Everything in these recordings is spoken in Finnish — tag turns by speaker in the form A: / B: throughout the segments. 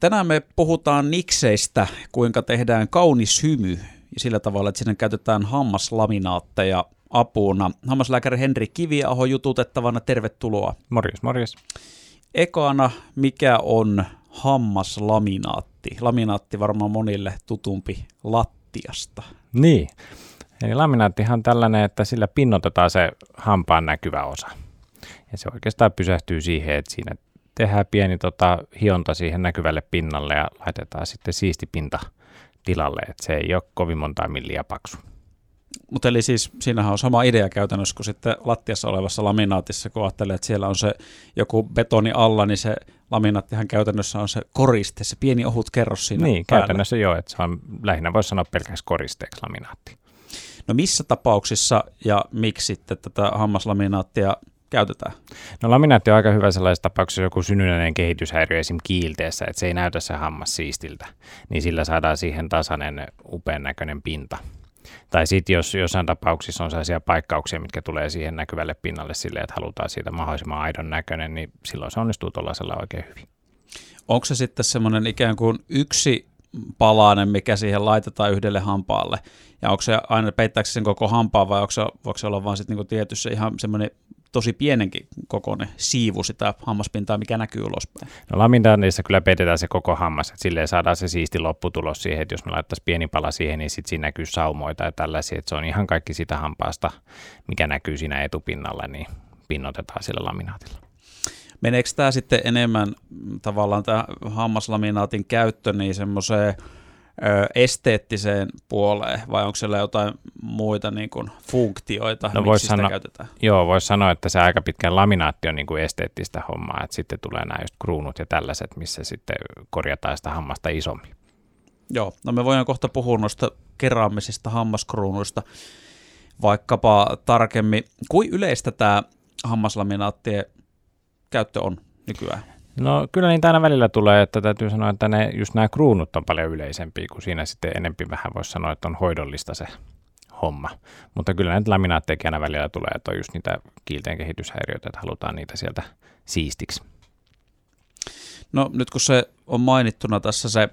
A: Tänään me puhutaan nikseistä, kuinka tehdään kaunis hymy ja sillä tavalla, että sinne käytetään hammaslaminaatteja apuna. Hammaslääkäri Henri Kiviaho jututettavana, tervetuloa.
B: Morjes, morjes.
A: Ekana, mikä on hammaslaminaatti? Laminaatti varmaan monille tutumpi lattiasta.
B: Niin, eli laminaattihan on tällainen, että sillä pinnotetaan se hampaan näkyvä osa. Ja se oikeastaan pysähtyy siihen, että siinä tehdään pieni tota, hionta siihen näkyvälle pinnalle ja laitetaan sitten siisti pinta tilalle, että se ei ole kovin montaa milliä paksu.
A: Mutta eli siis siinähän on sama idea käytännössä kuin sitten lattiassa olevassa laminaatissa, kun ajattelee, että siellä on se joku betoni alla, niin se laminaattihan käytännössä on se koriste, se pieni ohut kerros siinä
B: Niin,
A: päällä.
B: käytännössä joo, että se on lähinnä voisi sanoa pelkästään koristeeksi laminaatti.
A: No missä tapauksissa ja miksi sitten tätä hammaslaminaattia käytetään?
B: No laminaatti on aika hyvä sellaisessa tapauksessa joku synnynnäinen kehityshäiriö esim. kiilteessä, että se ei näytä se hammas siistiltä, niin sillä saadaan siihen tasainen upean näköinen pinta. Tai sitten jos jossain tapauksissa on sellaisia paikkauksia, mitkä tulee siihen näkyvälle pinnalle silleen, että halutaan siitä mahdollisimman aidon näköinen, niin silloin se onnistuu tuollaisella oikein hyvin.
A: Onko se sitten semmoinen ikään kuin yksi palanen, mikä siihen laitetaan yhdelle hampaalle? Ja onko se aina, peittääkö se sen koko hampaan vai onko se, voiko se olla vaan sitten niinku tietyssä ihan semmoinen tosi pienenkin kokoinen siivu sitä hammaspintaa, mikä näkyy ulospäin?
B: No laminaatissa kyllä peitetään se koko hammas, että silleen saadaan se siisti lopputulos siihen, että jos me laittaisiin pieni pala siihen, niin sitten siinä näkyy saumoita ja tällaisia, että se on ihan kaikki sitä hampaasta, mikä näkyy siinä etupinnalla, niin pinnotetaan sillä laminaatilla.
A: Meneekö tämä sitten enemmän mm, tavallaan tämä hammaslaminaatin käyttö niin semmoiseen esteettiseen puoleen, vai onko siellä jotain muita niin kuin funktioita,
B: No
A: miksi sitä
B: sanoa-
A: käytetään?
B: Joo, voisi sanoa, että se aika pitkään laminaatti on niin kuin esteettistä hommaa, että sitten tulee nämä just kruunut ja tällaiset, missä sitten korjataan sitä hammasta isommin.
A: Joo, no me voidaan kohta puhua noista keraamisista hammaskruunuista vaikkapa tarkemmin. Kuin yleistä tämä hammaslaminaattien käyttö on nykyään?
B: No kyllä niitä aina välillä tulee, että täytyy sanoa, että ne, just nämä kruunut on paljon yleisempiä, kuin siinä sitten enempi vähän voisi sanoa, että on hoidollista se homma. Mutta kyllä näitä laminaatteja aina välillä tulee, että on just niitä kiilteen kehityshäiriöitä, että halutaan niitä sieltä siistiksi.
A: No nyt kun se on mainittuna tässä se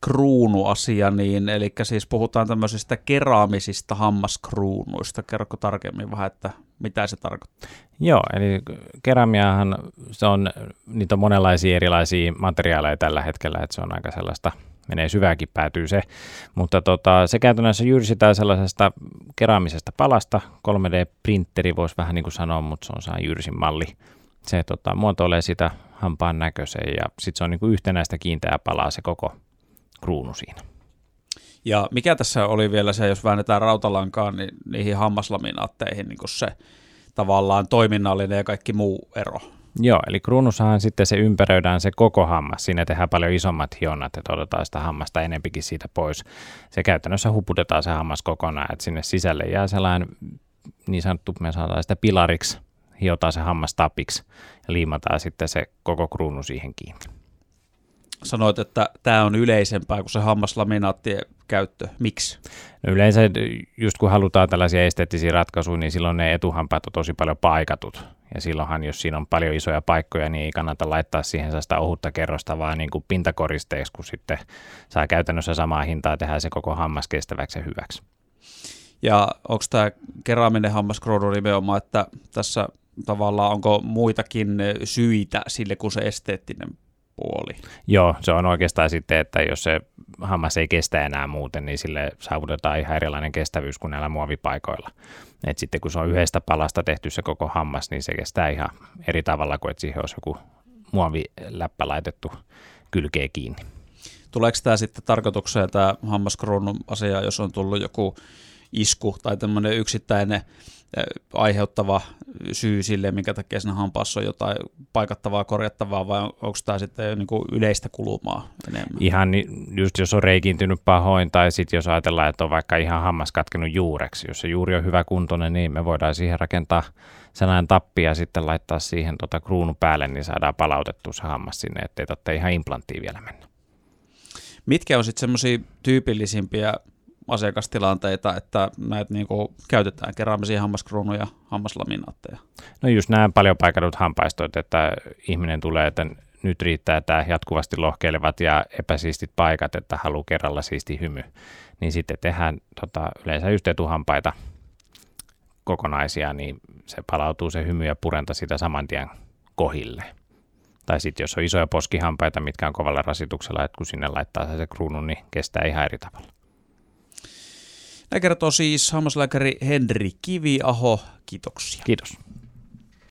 A: kruunuasia, niin eli siis puhutaan tämmöisistä keraamisista hammaskruunuista. Kerroko tarkemmin vähän, että mitä se tarkoittaa?
B: Joo, eli keramiahan se on, niitä on monenlaisia erilaisia materiaaleja tällä hetkellä, että se on aika sellaista, menee syvääkin päätyy se, mutta tota, se käytännössä jyrsitään sellaisesta keraamisesta palasta, 3D-printeri voisi vähän niin kuin sanoa, mutta se on saa jyrsin malli. Se tota, muotoilee sitä hampaan näköisen ja sitten se on niin kuin yhtenäistä kiinteää palaa se koko kruunu siinä.
A: Ja mikä tässä oli vielä se, jos väännetään rautalankaan, niin niihin hammaslaminaatteihin niin se tavallaan toiminnallinen ja kaikki muu ero.
B: Joo, eli kruunussahan sitten se ympäröidään se koko hammas. Siinä tehdään paljon isommat hionnat, että otetaan sitä hammasta enempikin siitä pois. Se käytännössä huputetaan se hammas kokonaan, että sinne sisälle jää sellainen niin sanottu, me saadaan sitä pilariksi, hiotaan se hammas tapiksi ja liimataan sitten se koko kruunu siihen kiinni.
A: Sanoit, että tämä on yleisempää kuin se hammaslaminaattien käyttö. Miksi?
B: No yleensä just kun halutaan tällaisia esteettisiä ratkaisuja, niin silloin ne etuhampaat on tosi paljon paikatut. Ja silloinhan, jos siinä on paljon isoja paikkoja, niin ei kannata laittaa siihen sitä ohutta kerrosta, vaan niin kuin pintakoristeeksi, kun sitten saa käytännössä samaa hintaa tehdä se koko hammas kestäväksi ja hyväksi.
A: Ja onko tämä keraaminen hammaskruunu nimenomaan, että tässä tavallaan onko muitakin syitä sille kuin se esteettinen puoli?
B: Joo, se on oikeastaan sitten, että jos se hammas ei kestä enää muuten, niin sille saavutetaan ihan erilainen kestävyys kuin näillä muovipaikoilla. Et sitten kun se on yhdestä palasta tehty se koko hammas, niin se kestää ihan eri tavalla kuin että siihen olisi joku muoviläppä laitettu kylkeen kiinni.
A: Tuleeko tämä sitten tarkoitukseen tämä hammaskruunun asia, jos on tullut joku isku tai tämmöinen yksittäinen eh, aiheuttava syy sille, minkä takia siinä hampaassa on jotain paikattavaa, korjattavaa, vai on- onko tämä sitten niin kuin yleistä kulumaa enemmän?
B: Ihan just jos on reikiintynyt pahoin, tai sitten jos ajatellaan, että on vaikka ihan hammas katkenut juureksi. Jos se juuri on hyvä kuntoinen, niin me voidaan siihen rakentaa sellainen tappi ja sitten laittaa siihen tota kruunu päälle, niin saadaan palautettua se hammas sinne, ettei tarvitse ihan implanttiin vielä mennä.
A: Mitkä on sitten semmoisia tyypillisimpiä asiakastilanteita, että näitä niin kuin käytetään keraamisia hammaskruunuja ja hammaslaminaatteja?
B: No just nämä paljon paikatut hampaistoit, että ihminen tulee, että nyt riittää tämä jatkuvasti lohkeilevat ja epäsiistit paikat, että haluaa kerralla siisti hymy, niin sitten tehdään tota, yleensä just etuhampaita kokonaisia, niin se palautuu se hymy ja purenta sitä saman tien kohille. Tai sitten jos on isoja poskihampaita, mitkä on kovalla rasituksella, että kun sinne laittaa se kruunun, niin kestää ihan eri tavalla.
A: Näin kertoo siis hammaslääkäri Henri Kiviaho. Kiitoksia.
B: Kiitos.